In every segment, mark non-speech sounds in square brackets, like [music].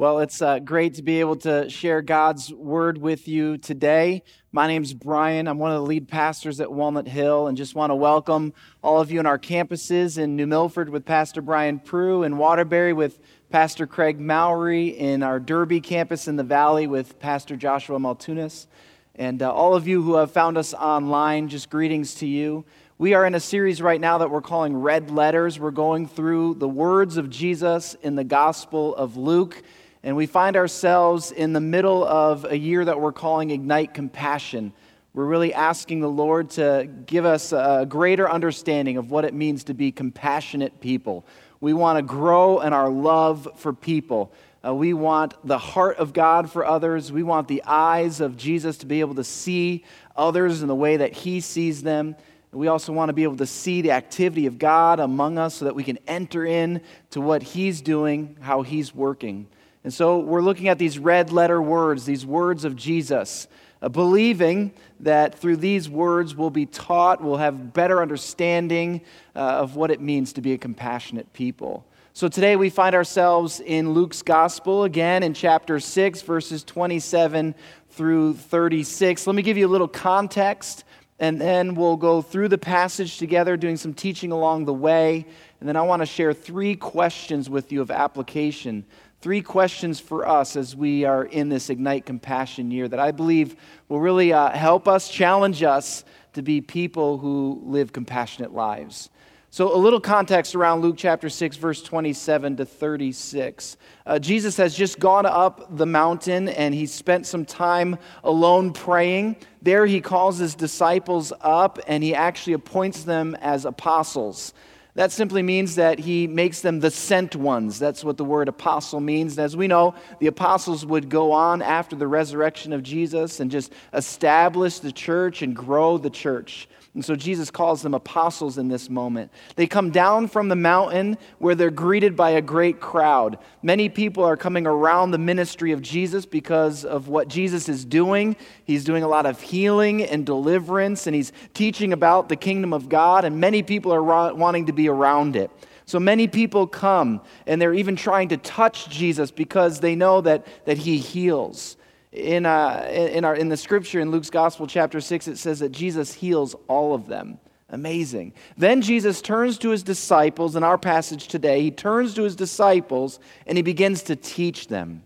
Well, it's uh, great to be able to share God's word with you today. My name's Brian. I'm one of the lead pastors at Walnut Hill and just want to welcome all of you in our campuses in New Milford with Pastor Brian Prue, in Waterbury with Pastor Craig Mowry, in our Derby campus in the Valley with Pastor Joshua Maltunas, and uh, all of you who have found us online, just greetings to you. We are in a series right now that we're calling Red Letters. We're going through the words of Jesus in the Gospel of Luke. And we find ourselves in the middle of a year that we're calling Ignite Compassion. We're really asking the Lord to give us a greater understanding of what it means to be compassionate people. We want to grow in our love for people. Uh, we want the heart of God for others. We want the eyes of Jesus to be able to see others in the way that He sees them. We also want to be able to see the activity of God among us so that we can enter in to what He's doing, how He's working. And so we're looking at these red letter words, these words of Jesus, uh, believing that through these words we'll be taught, we'll have better understanding uh, of what it means to be a compassionate people. So today we find ourselves in Luke's gospel again in chapter 6, verses 27 through 36. Let me give you a little context and then we'll go through the passage together, doing some teaching along the way. And then I want to share three questions with you of application three questions for us as we are in this Ignite Compassion year that I believe will really uh, help us, challenge us to be people who live compassionate lives. So, a little context around Luke chapter 6, verse 27 to 36. Uh, Jesus has just gone up the mountain and he spent some time alone praying. There, he calls his disciples up and he actually appoints them as apostles. That simply means that he makes them the sent ones. That's what the word apostle means. And as we know, the apostles would go on after the resurrection of Jesus and just establish the church and grow the church. And so Jesus calls them apostles in this moment. They come down from the mountain where they're greeted by a great crowd. Many people are coming around the ministry of Jesus because of what Jesus is doing. He's doing a lot of healing and deliverance, and he's teaching about the kingdom of God, and many people are wanting to be around it. So many people come, and they're even trying to touch Jesus because they know that, that he heals in, uh, in, our, in the scripture in Luke's Gospel, chapter 6, it says that Jesus heals all of them. Amazing. Then Jesus turns to his disciples in our passage today. He turns to his disciples and he begins to teach them.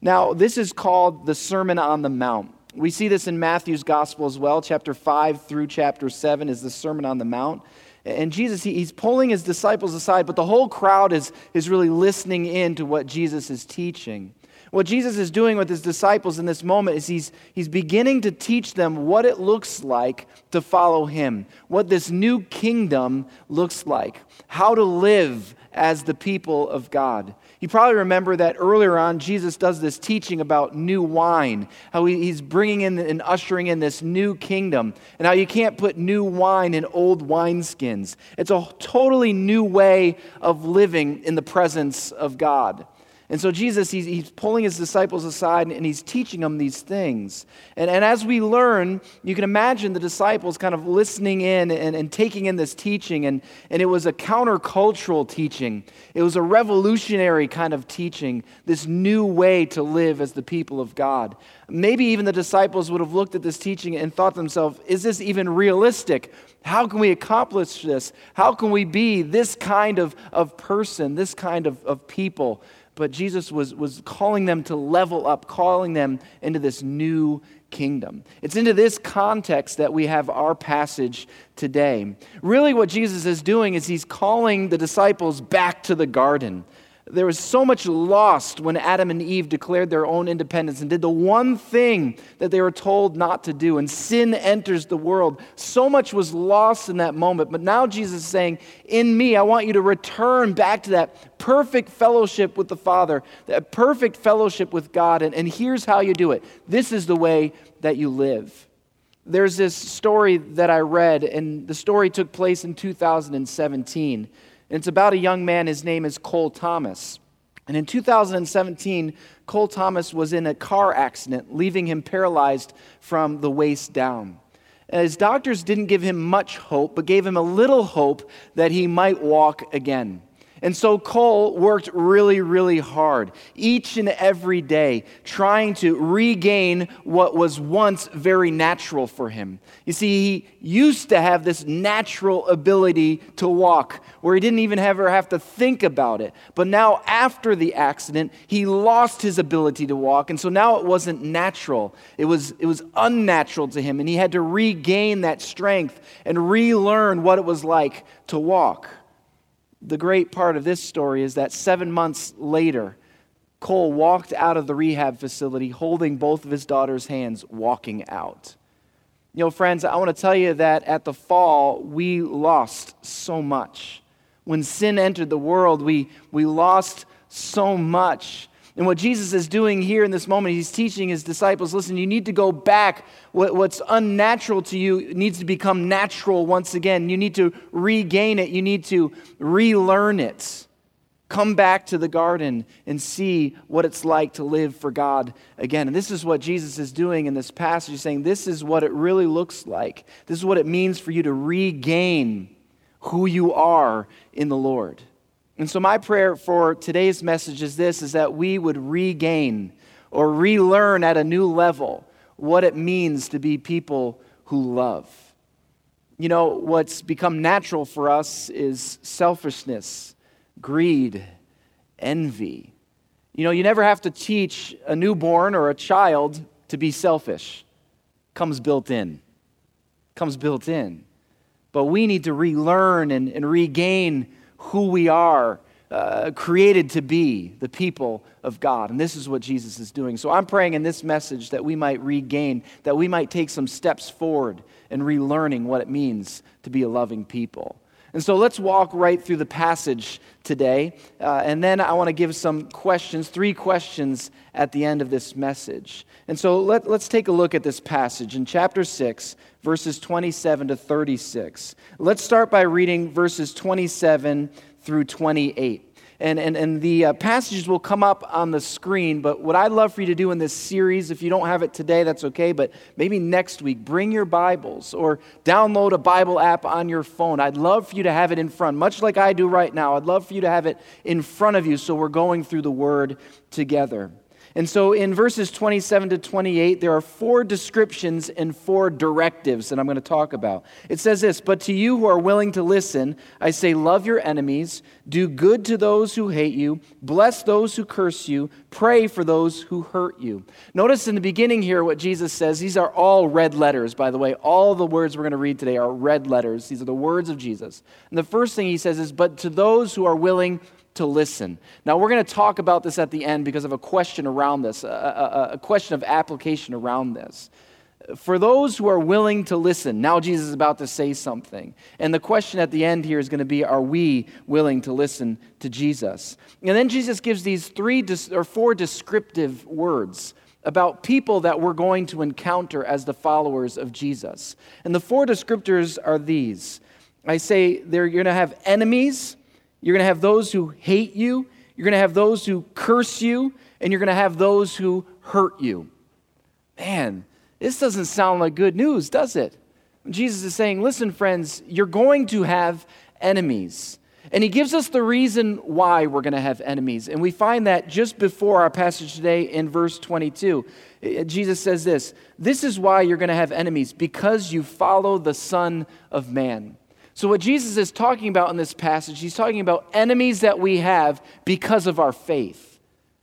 Now, this is called the Sermon on the Mount. We see this in Matthew's Gospel as well. Chapter 5 through chapter 7 is the Sermon on the Mount. And Jesus, he, he's pulling his disciples aside, but the whole crowd is, is really listening in to what Jesus is teaching. What Jesus is doing with his disciples in this moment is he's, he's beginning to teach them what it looks like to follow him, what this new kingdom looks like, how to live as the people of God. You probably remember that earlier on, Jesus does this teaching about new wine, how he's bringing in and ushering in this new kingdom, and how you can't put new wine in old wineskins. It's a totally new way of living in the presence of God. And so Jesus, he's, he's, pulling his disciples aside and he's teaching them these things. And, and as we learn, you can imagine the disciples kind of listening in and, and taking in this teaching. And, and it was a countercultural teaching, it was a revolutionary kind of teaching, this new way to live as the people of God. Maybe even the disciples would have looked at this teaching and thought to themselves, is this even realistic? How can we accomplish this? How can we be this kind of, of person, this kind of, of people? But Jesus was, was calling them to level up, calling them into this new kingdom. It's into this context that we have our passage today. Really, what Jesus is doing is he's calling the disciples back to the garden. There was so much lost when Adam and Eve declared their own independence and did the one thing that they were told not to do, and sin enters the world. So much was lost in that moment. But now Jesus is saying, In me, I want you to return back to that perfect fellowship with the Father, that perfect fellowship with God. And, and here's how you do it this is the way that you live. There's this story that I read, and the story took place in 2017. It's about a young man. His name is Cole Thomas. And in 2017, Cole Thomas was in a car accident, leaving him paralyzed from the waist down. His doctors didn't give him much hope, but gave him a little hope that he might walk again. And so Cole worked really, really hard, each and every day, trying to regain what was once very natural for him. You see, he used to have this natural ability to walk, where he didn't even ever have to think about it. But now, after the accident, he lost his ability to walk. And so now it wasn't natural, it was, it was unnatural to him. And he had to regain that strength and relearn what it was like to walk the great part of this story is that seven months later, Cole walked out of the rehab facility holding both of his daughter's hands, walking out. You know, friends, I want to tell you that at the fall, we lost so much. When sin entered the world, we, we lost so much. And what Jesus is doing here in this moment, he's teaching his disciples listen, you need to go back. What, what's unnatural to you needs to become natural once again. You need to regain it, you need to relearn it. Come back to the garden and see what it's like to live for God again. And this is what Jesus is doing in this passage. He's saying, This is what it really looks like. This is what it means for you to regain who you are in the Lord. And so my prayer for today's message is this is that we would regain or relearn at a new level what it means to be people who love. You know, what's become natural for us is selfishness, greed, envy. You know, you never have to teach a newborn or a child to be selfish. Comes built in. Comes built in. But we need to relearn and, and regain who we are uh, created to be the people of God. And this is what Jesus is doing. So I'm praying in this message that we might regain, that we might take some steps forward in relearning what it means to be a loving people. And so let's walk right through the passage today. Uh, and then I want to give some questions, three questions at the end of this message. And so let, let's take a look at this passage in chapter 6, verses 27 to 36. Let's start by reading verses 27 through 28. And, and, and the uh, passages will come up on the screen, but what I'd love for you to do in this series, if you don't have it today, that's okay, but maybe next week, bring your Bibles or download a Bible app on your phone. I'd love for you to have it in front, much like I do right now. I'd love for you to have it in front of you so we're going through the Word together. And so in verses 27 to 28, there are four descriptions and four directives that I'm going to talk about. It says this But to you who are willing to listen, I say, love your enemies, do good to those who hate you, bless those who curse you, pray for those who hurt you. Notice in the beginning here what Jesus says. These are all red letters, by the way. All the words we're going to read today are red letters. These are the words of Jesus. And the first thing he says is, But to those who are willing to listen. Now, we're going to talk about this at the end because of a question around this, a, a, a, question of application around this. For those who are willing to listen, now Jesus is about to say something. And the question at the end here is going to be Are we willing to listen to Jesus? And then Jesus gives these three or four descriptive words about people that we're going to encounter as the followers of Jesus. And the four descriptors are these I say they're going to have enemies you're going to have those who hate you. You're going to have those who curse you. And you're going to have those who hurt you. Man, this doesn't sound like good news, does it? Jesus is saying, listen, friends, you're going to have enemies. And he gives us the reason why we're going to have enemies. And we find that just before our passage today in verse 22. Eh, eh, Jesus says this This is why you're going to have enemies, because you follow the Son of Man. So, what Jesus is talking about in this passage, he's talking about enemies that we have because of our faith.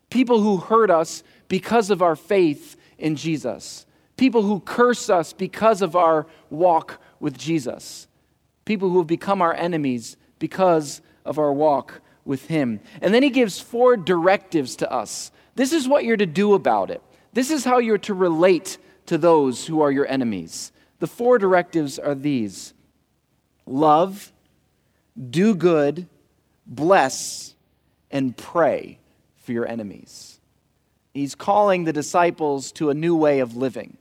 People who hurt us because of our faith in Jesus. People who curse us because of our walk with Jesus. People who have become our enemies because of our walk with Him. And then he gives four directives to us. This is what you're to do about it. This is how you're to relate to those who are your enemies. The four directives are these love, do good, bless, and pray for your enemies. He's calling the disciples to a new way of living.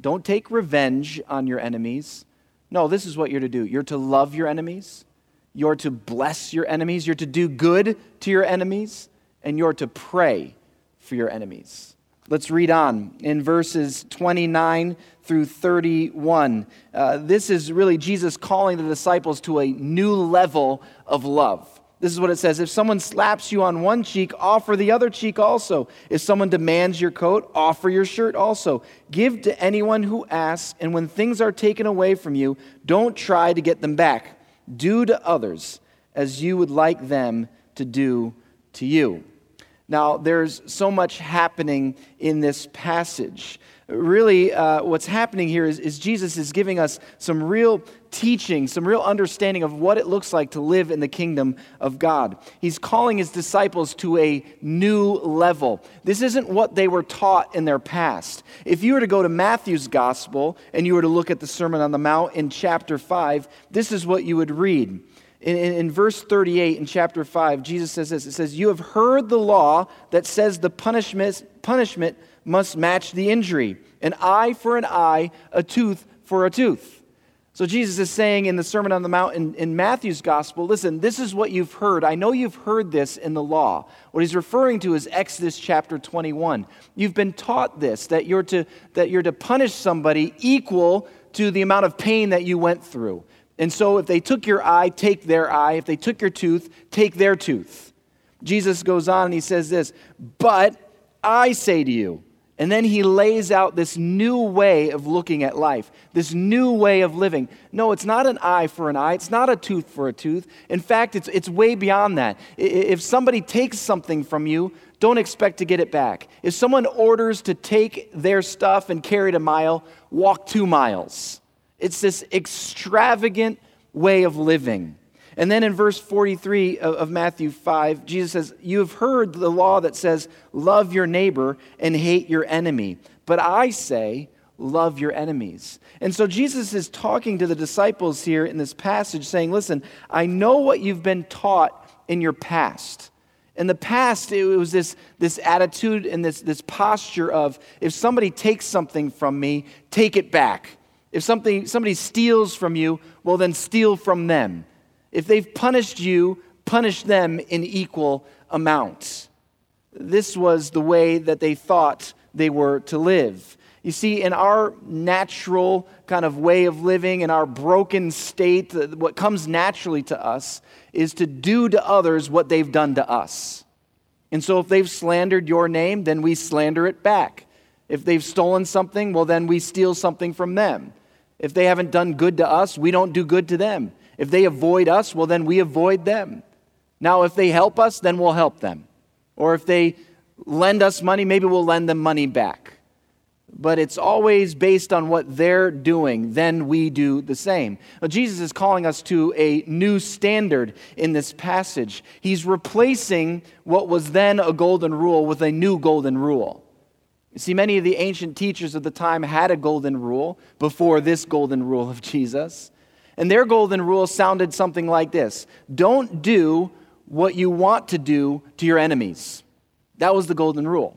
Don't take revenge on your enemies. No, this is what you're to do. You're to love your enemies, you're to bless your enemies, you're to do good to your enemies, and you're to pray for your enemies. Let's read on in verses 29 through 31. Uh, this is really Jesus calling the disciples to a new level of love. This is what it says If someone slaps you on one cheek, offer the other cheek also. If someone demands your coat, offer your shirt also. Give to anyone who asks, and when things are taken away from you, don't try to get them back. Do to others as you would like them to do to you. Now, there's so much happening in this passage really uh, what's happening here is, is, Jesus is giving us some real teaching, some real understanding of what it looks like to live in the kingdom of God. He's calling his disciples to a new level. This isn't what they were taught in their past. If you were to go to Matthew's gospel and you were to look at the Sermon on the Mount in chapter 5, this is what you would read. In, in, in, verse 38 in chapter 5, Jesus says this It says, You have heard the law that says the punishment, punishment must match the injury an eye for an eye, a tooth for a tooth. So Jesus is saying in the Sermon on the Mount in, in, Matthew's gospel, listen, this is what you've heard. I know you've heard this in the law. What he's referring to is Exodus chapter 21. You've been taught this, that you're to, that you're to punish somebody equal to the amount of pain that you went through. And so if they took your eye, take their eye. If they took your tooth, take their tooth. Jesus goes on and he says this, but I say to you, and then he lays out this new way of looking at life, this new way of living. No, it's not an eye for an eye, it's not a tooth for a tooth. In fact, it's, it's way beyond that. If somebody takes something from you, don't expect to get it back. If someone orders to take their stuff and carry it a mile, walk two miles. It's this extravagant way of living. And then in verse 43 of, Matthew 5, Jesus says, You have heard the law that says, Love your neighbor and hate your enemy. But I say, Love your enemies. And so Jesus is talking to the disciples here in this passage, saying, Listen, I know what you've been taught in your past. In the past, it was this, this attitude and this, this posture of if somebody takes something from me, take it back. If something, somebody steals from you, well, then steal from them. If they've punished you, punish them in equal amounts. This was the way that they thought they were to live. You see, in our natural kind of way of living, in our broken state, what comes naturally to us is to do to others what they've done to us. And so if they've slandered your name, then we slander it back. If they've stolen something, well, then we steal something from them. If they haven't done good to us, we don't do good to them. If they avoid us, well, then we avoid them. Now, if they help us, then we'll help them. Or if they lend us money, maybe we'll lend them money back. But it's always based on what they're doing, then we do the same. Now, Jesus is calling us to a new standard in this passage. He's replacing what was then a golden rule with a new golden rule. You see, many of the ancient teachers of the time had a golden rule before this golden rule of [laughs] Jesus. And their golden rule sounded something like this Don't do what you want to do to your enemies. That was the golden rule.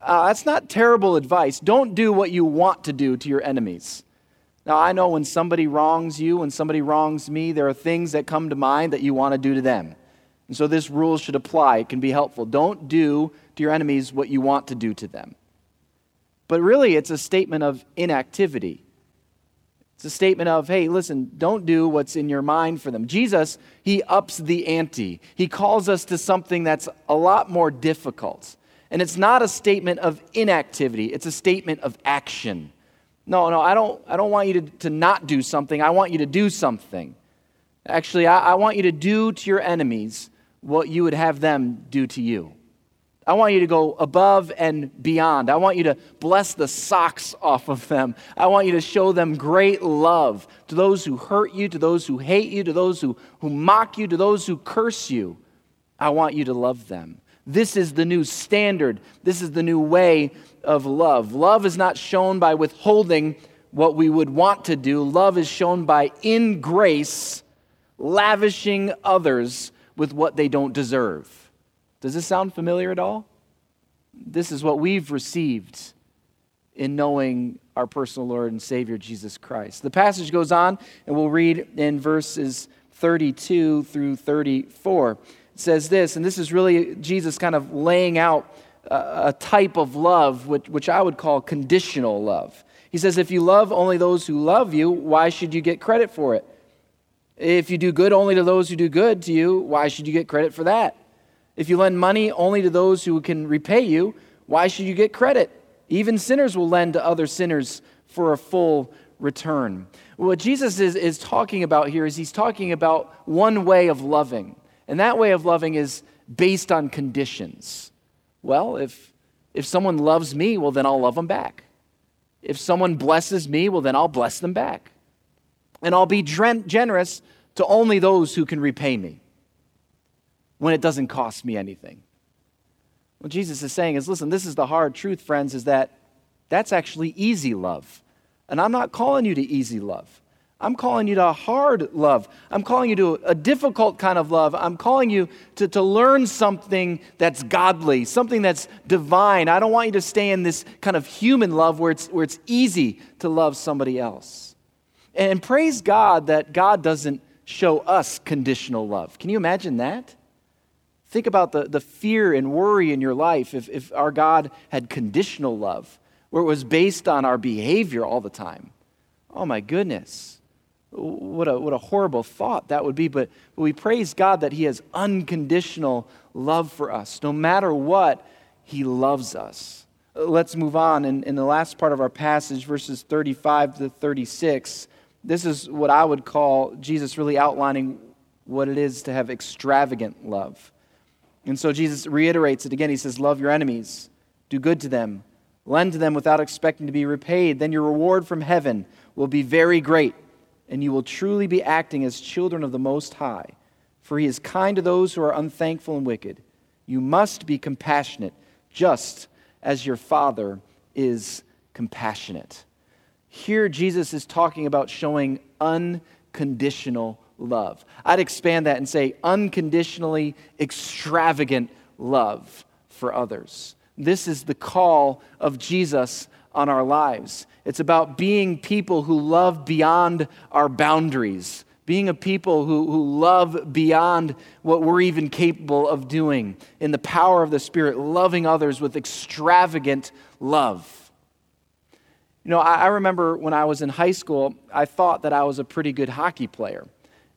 Uh, that's not terrible advice. Don't do what you want to do to your enemies. Now, I know when somebody wrongs you, when somebody wrongs me, there are things that come to mind that you want to do to them. And so this rule should apply. It can be helpful. Don't do to your enemies what you want to do to them. But really, it's a statement of inactivity. It's a statement of, hey, listen, don't do what's in your mind for them. Jesus, he ups the ante. He calls us to something that's a lot more difficult. And it's not a statement of inactivity, it's a statement of action. No, no, I don't, I don't want you to, to not do something. I want you to do something. Actually, I, I want you to do to your enemies what you would have them do to you. I want you to go above and beyond. I want you to bless the socks off of them. I want you to show them great love to those who hurt you, to those who hate you, to those who, who mock you, to those who curse you. I want you to love them. This is the new standard. This is the new way of love. Love is not shown by withholding what we would want to do, love is shown by, in grace, lavishing others with what they don't deserve. Does this sound familiar at all? This is what we've received in knowing our personal Lord and Savior, Jesus Christ. The passage goes on, and we'll read in verses 32 through 34. It says this, and this is really Jesus kind of laying out a, type of love, which, which I would call conditional love. He says, If you love only those who love you, why should you get credit for it? If you do good only to those who do good to you, why should you get credit for that? If you lend money only to those who can repay you, why should you get credit? Even sinners will lend to other sinners for a full return. What Jesus is, is talking about here is he's talking about one way of loving. And that way of loving is based on conditions. Well, if, if someone loves me, well, then I'll love them back. If someone blesses me, well, then I'll bless them back. And I'll be generous to only those who can repay me when it doesn't cost me anything. What Jesus is saying is listen, this is the hard truth, friends, is that that's actually easy love. And I'm not calling you to easy love. I'm calling you to hard love. I'm calling you to a difficult kind of love. I'm calling you to, to learn something that's godly, something that's divine. I don't want you to stay in this kind of human love where it's, where it's easy to love somebody else. And praise God that God doesn't show us conditional love. Can you imagine that? Think about the, the fear and worry in your life if, if our God had conditional love, where it was based on our behavior all the time. Oh my goodness. What a, what a horrible thought that would be. But, we praise God that He has unconditional love for us. No matter what, He loves us. Let's move on. In, in the last part of our passage, verses 35 to 36, this is what I would call Jesus really outlining what it is to have extravagant love. And so Jesus reiterates it again. He says, Love your enemies, do good to them, lend to them without expecting to be repaid. Then your reward from heaven will be very great, and you will truly be acting as children of the Most High. For he is kind to those who are unthankful and wicked. You must be compassionate, just as your Father is compassionate. Here, Jesus is talking about showing unconditional love. I'd expand that and say unconditionally extravagant love for others. This is the call of Jesus on our lives. It's about being people who love beyond our boundaries, being a people who, who love beyond what we're even capable of doing in the power of the Spirit, loving others with extravagant love. You know, I, I remember when I was in high school, I thought that I was a pretty good hockey player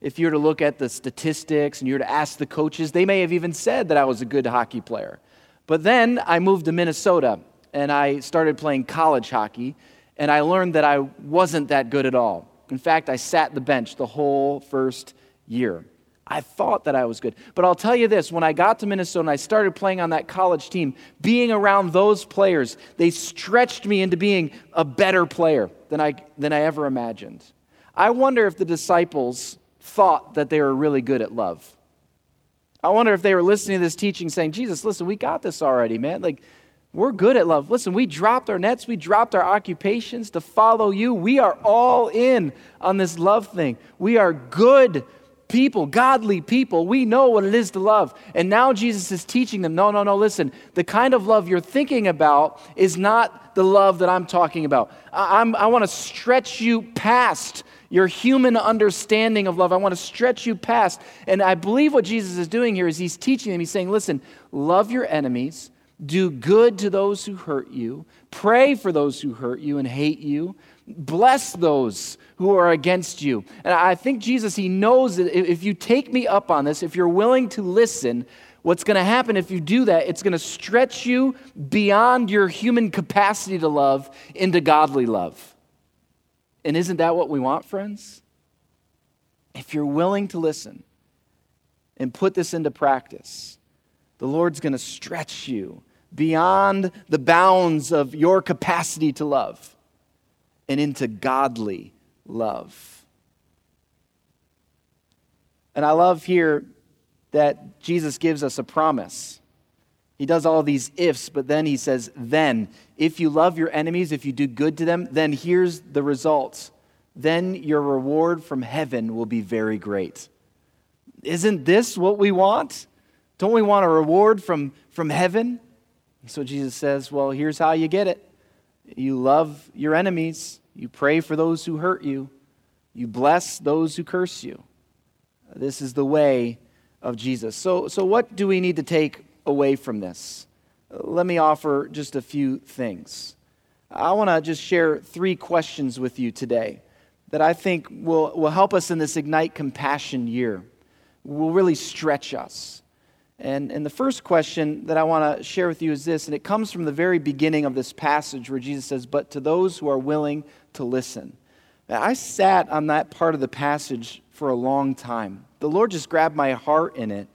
if you were to look at the statistics and you were to ask the coaches, they may have even said that I was a good hockey player. But then I moved to Minnesota and I started playing college hockey, and I learned that I wasn't that good at all. In fact, I sat the bench the whole first year. I thought that I was good. But I'll tell you this when I got to Minnesota and I started playing on that college team, being around those players, they stretched me into being a better player than I, than I ever imagined. I wonder if the disciples thought that they were really good at love. I wonder if they were listening to this teaching saying, Jesus, listen, we got this already, man. Like, we're good at love. Listen, we dropped our nets, we dropped our occupations to follow you. We are all in on this love thing. We are good people, godly people. We know what it is to love. And now Jesus is teaching them no, no, no, listen. The kind of love you're thinking about is not the love that I'm talking about. I, I want to stretch you past your human understanding of love. I want to stretch you past. And I believe what Jesus is doing here is he's teaching them. He's saying, listen, love your enemies, do good to those who hurt you, pray for those who hurt you and hate you, bless those who are against you. And I think Jesus, he knows that if you take me up on this, if you're willing to listen, what's going to happen if you do that, it's going to stretch you beyond your human capacity to love into godly love. And isn't that what we want, friends? If you're willing to listen and put this into practice, the Lord's going to stretch you beyond the bounds of your capacity to love and into godly love. And I love here that Jesus gives us a promise. He does all these ifs, but then he says, then, if you love your enemies, if you do good to them, then here's the results. Then your reward from heaven will be very great. Isn't this what we want? Don't we want a reward from, from heaven? So Jesus says, well, here's how you get it. You love your enemies, you pray for those who hurt you, you bless those who curse you. This is the way of Jesus. So, so what do we need to take away from this? Let me offer just a few things. I want to just share three questions with you today. that I think will, will help us in this Ignite Compassion year, will really stretch us. And, and the first question that I want to share with you is this, and it comes from the very beginning of this passage where Jesus says, But to those who are willing to listen. Now, I sat on that part of the passage for a long time. The Lord just grabbed my heart in it.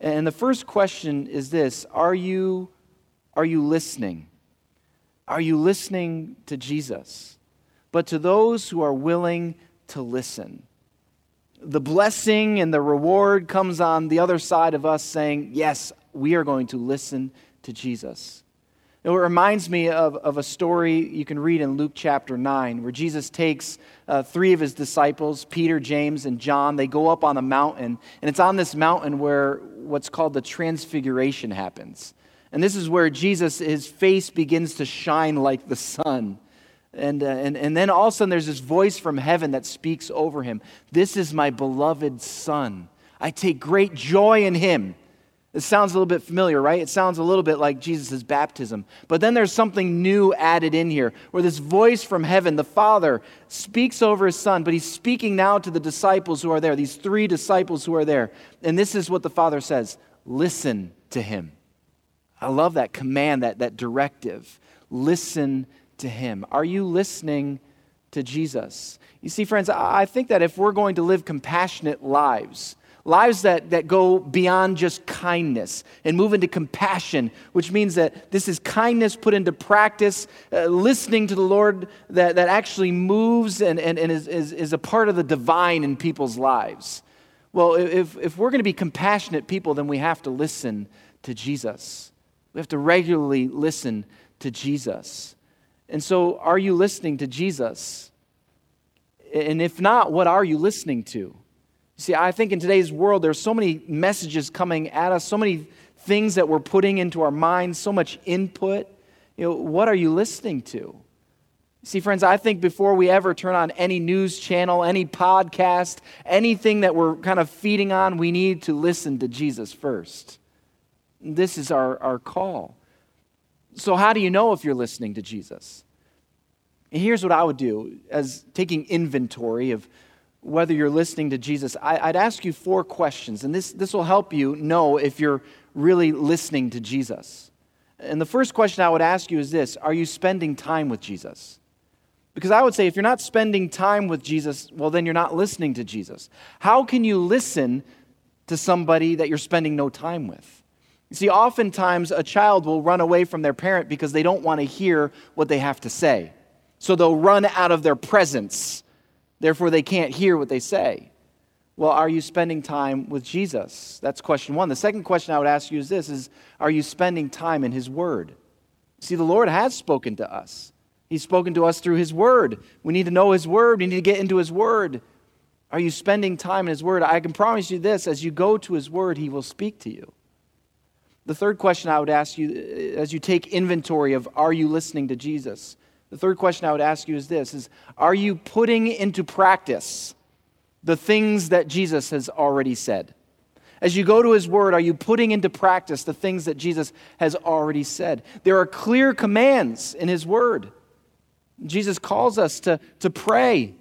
And the first question is this Are you, are you listening? Are you listening to Jesus? But to those who are willing to listen the blessing and the reward comes on the other side of us saying, Yes, we are going to listen to Jesus. It reminds me of, of a story you can read in Luke chapter 9, where Jesus takes uh, three of his disciples, Peter, James, and John. They go up on a mountain, and it's on this mountain where what's called the transfiguration happens. And this is where Jesus, his face begins to shine like the sun. And, uh, and, and then all of a sudden, there's this voice from heaven that speaks over him This is my beloved Son. I take great joy in him. It sounds a little bit familiar, right? It sounds a little bit like Jesus' baptism. But then there's something new added in here where this voice from heaven, the Father, speaks over his Son, but he's speaking now to the disciples who are there, these three disciples who are there. And this is what the Father says listen to him. I love that command, that, that directive. Listen to Him? Are you listening to Jesus? You see, friends, I think that if we're going to live compassionate lives, lives that, that go beyond just kindness and move into compassion, which means that this is kindness put into practice, uh, listening to the Lord that, that actually moves and, and, and is, is, is a part of the divine in people's lives. Well, if, if we're going to be compassionate people, then we have to listen to Jesus. We have to regularly listen to Jesus. And so, are you listening to Jesus? And if not, what are you listening to? See, I think in today's world, there's so many messages coming at us, so many things that we're putting into our minds, so much input. You know, what are you listening to? See, friends, I think before we ever turn on any news channel, any podcast, anything that we're kind of feeding on, we need to listen to Jesus first. This is our, our call. So, how do you know if you're listening to Jesus? And here's what I would do as taking inventory of whether you're listening to Jesus. I, would ask you four questions, and this, this will help you know if you're really listening to Jesus. And the first question I would ask you is this Are you spending time with Jesus? Because I would say if you're not spending time with Jesus, well, then you're not listening to Jesus. How can you listen to somebody that you're spending no time with? You see, oftentimes a child will run away from their parent because they don't want to hear what they have to say. So they'll run out of their presence. Therefore, they can't hear what they say. Well, are you spending time with Jesus? That's question one. The second question I would ask you is this is are you spending time in his word? See, the Lord has spoken to us. He's spoken to us through his word. We need to know his word. We need to get into his word. Are you spending time in his word? I can promise you this as you go to his word, he will speak to you. The third question I would ask you uh, as you take inventory of are you listening to Jesus? The third question I would ask you is this is are you putting into practice the things that Jesus has already said? As you go to his word, are you putting into practice the things that Jesus has already said? There are clear commands in his word. Jesus calls us to, to pray.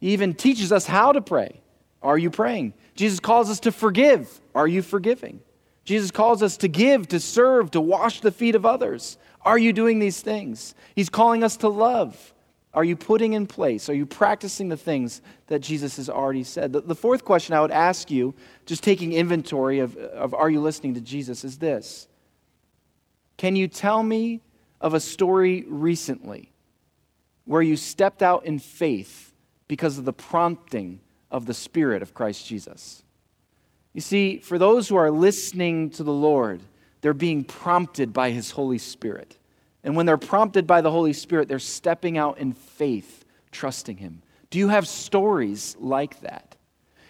He even teaches us how to pray. Are you praying? Jesus calls us to forgive. Are you forgiving? Jesus calls us to give, to serve, to wash the feet of others. Are you doing these things? He's calling us to love. Are you putting in place? Are you practicing the things that Jesus has already said? The, the fourth question I would ask you, just taking inventory of, of are you listening to Jesus, is this Can you tell me of a story recently where you stepped out in faith because of the prompting of the Spirit of Christ Jesus? You see, for those who are listening to the Lord, they're being prompted by His Holy Spirit. And when they're prompted by the Holy Spirit, they're stepping out in faith, trusting Him. Do you have stories like that?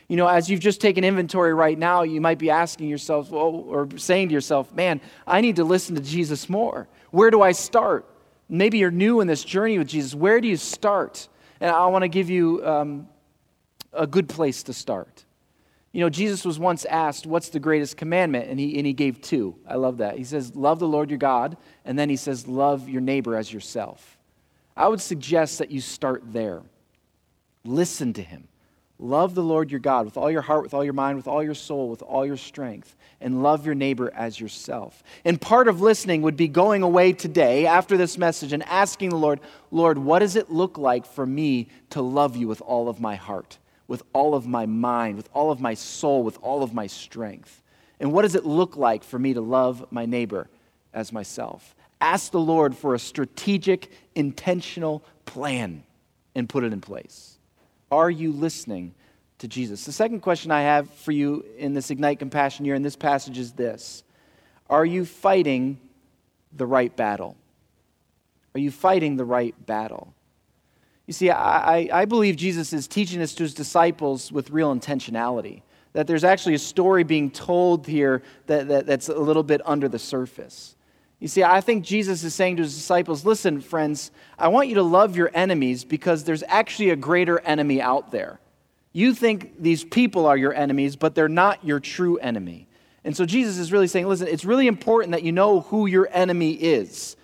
You know, as you've just taken inventory right now, you might be asking yourself, well, or saying to yourself, man, I need to listen to Jesus more. Where do I start? Maybe you're new in this journey with Jesus. Where do you start? And I want to give you um, a good place to start. You know, Jesus was once asked, What's the greatest commandment? And he, and he gave two. I love that. He says, Love the Lord your God. And then he says, Love your neighbor as yourself. I would suggest that you start there. Listen to him. Love the Lord your God with all your heart, with all your mind, with all your soul, with all your strength, and love your neighbor as yourself. And part of listening would be going away today after this message and asking the Lord, Lord, what does it look like for me to love you with all of my heart, with all of my mind, with all of my soul, with all of my strength? And what does it look like for me to love my neighbor as myself? Ask the Lord for a strategic, intentional plan and put it in place. Are you listening to Jesus? The second question I have for you in this Ignite Compassion year in this passage is this Are you fighting the right battle? Are you fighting the right battle? You see, I, I believe Jesus is teaching this to his disciples with real intentionality. That there's actually a story being told here that, that, that's a little bit under the surface. You see, I think Jesus is saying to his disciples, listen, friends, I want you to love your enemies because there's actually a greater enemy out there. You think these people are your enemies, but they're not your true enemy. And so Jesus is really saying, listen, it's really important that you know who your enemy is.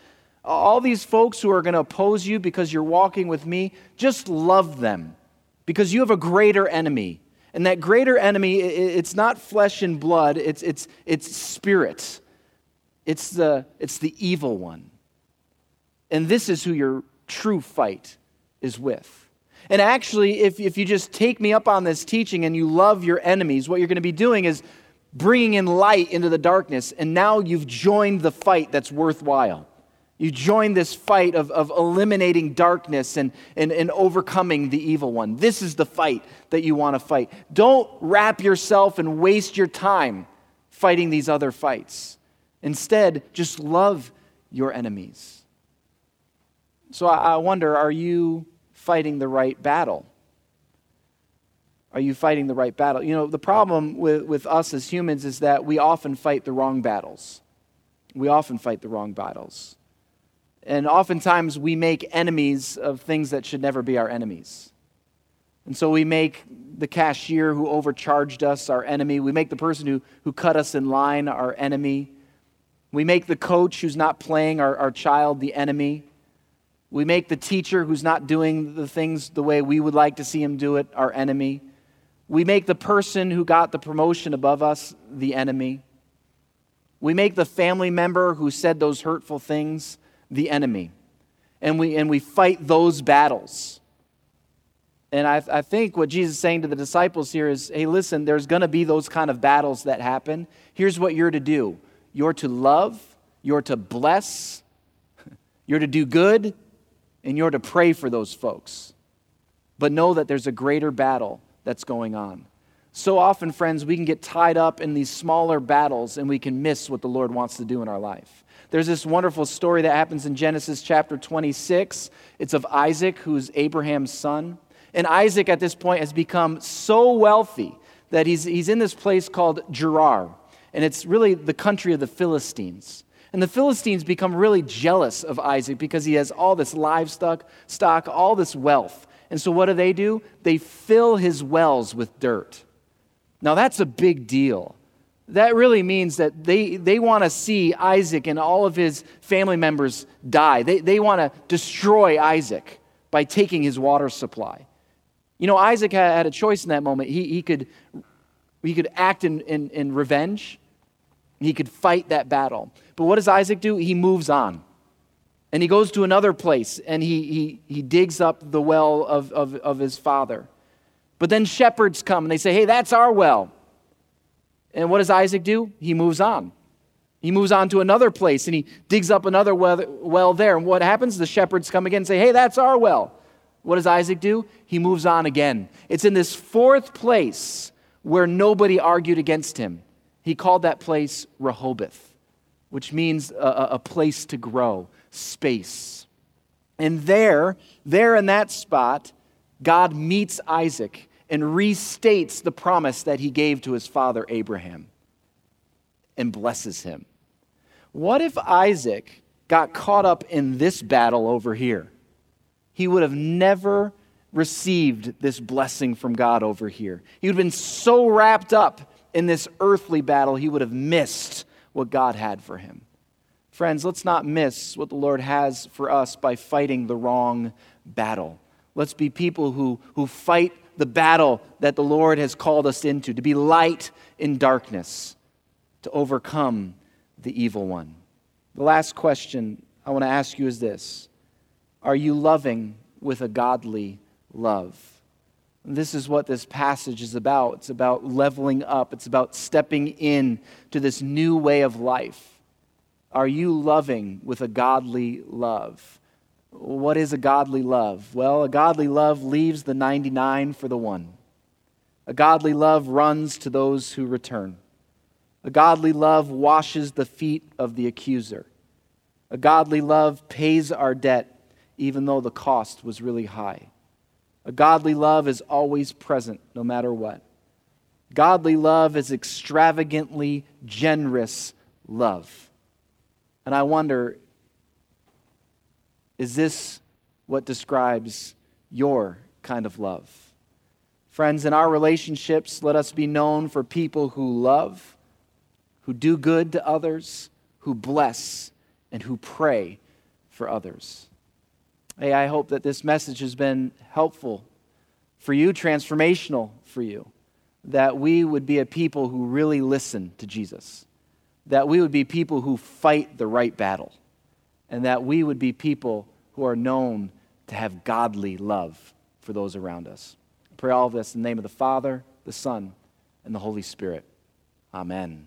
All these folks who are going to oppose you because you're walking with me, just love them because you have a greater enemy. And that greater enemy, it's not flesh and blood, it's, it's, it's spirit. It's the, it's the evil one. And this is who your true fight is with. And actually, if, if you just take me up on this teaching and you love your enemies, what you're going to be doing is bringing in light into the darkness. And now you've joined the fight that's worthwhile. You join this fight of, of eliminating darkness and, and, and overcoming the evil one. This is the fight that you want to fight. Don't wrap yourself and waste your time fighting these other fights. Instead, just love your enemies. So I wonder are you fighting the right battle? Are you fighting the right battle? You know, the problem with, with us as humans is that we often fight the wrong battles. We often fight the wrong battles. And oftentimes we make enemies of things that should never be our enemies. And so we make the cashier who overcharged us our enemy. We make the person who, who cut us in line our enemy. We make the coach who's not playing our, our child the enemy. We make the teacher who's not doing the things the way we would like to see him do it our enemy. We make the person who got the promotion above us the enemy. We make the family member who said those hurtful things the enemy. And we, and we fight those battles. And I, I think what Jesus is saying to the disciples here is hey, listen, there's going to be those kind of battles that happen. Here's what you're to do you're to love, you're to bless, [laughs] you're to do good, and you're to pray for those folks. But know that there's a greater battle that's going on. So often, friends, we can get tied up in these smaller battles and we can miss what the Lord wants to do in our life. There's this wonderful story that happens in Genesis chapter 26. It's of Isaac, who's Abraham's son. And Isaac, at this point, has become so wealthy that he's, he's in this place called Gerar and it's really the country of the Philistines. And the Philistines become really jealous of Isaac because he has all this livestock, stock, all this wealth. And so what do they do? They fill his wells with dirt. Now that's a big deal. That really means that they, they want to see Isaac and all of his family members die. They, they want to destroy Isaac by taking his water supply. You know, Isaac had a choice in that moment. He, he, could, he could act in, in, in revenge, he could fight that battle. But what does Isaac do? He moves on. And he goes to another place and he, he, he digs up the well of, of, of his father. But then shepherds come and they say, hey, that's our well. And what does Isaac do? He moves on. He moves on to another place and he digs up another well, there. And what happens? The shepherds come again and say, hey, that's our well. What does Isaac do? He moves on again. It's in this fourth place where nobody argued against him. He called that place Rehoboth, which means a, a place to grow, space. And there, there in that spot, God meets Isaac and restates the promise that he gave to his father Abraham and blesses him. What if Isaac got caught up in this battle over here? He would have never received this blessing from God over here. He would have been so wrapped up in this earthly battle, he would have missed what God had for him. Friends, let's not miss what the Lord has for us by fighting the wrong battle. Let's be people who, who fight the battle that the Lord has called us into, to be light in darkness, to overcome the evil one. The last question I want to ask you is this Are you loving with a godly love? This is what this passage is about. It's about leveling up, it's about stepping in to this new way of life. Are you loving with a godly love? What is a godly love? Well, a godly love leaves the 99 for the one. A godly love runs to those who return. A godly love washes the feet of the accuser. A godly love pays our debt, even though the cost was really high. A godly love is always present, no matter what. Godly love is extravagantly generous love. And I wonder is this what describes your kind of love? Friends, in our relationships, let us be known for people who love, who do good to others, who bless, and who pray for others. Hey, I hope that this message has been helpful for you, transformational for you, that we would be a people who really listen to Jesus, that we would be people who fight the right battle and that we would be people who are known to have godly love for those around us. I pray all of this in the name of the Father, the Son, and the Holy Spirit. Amen.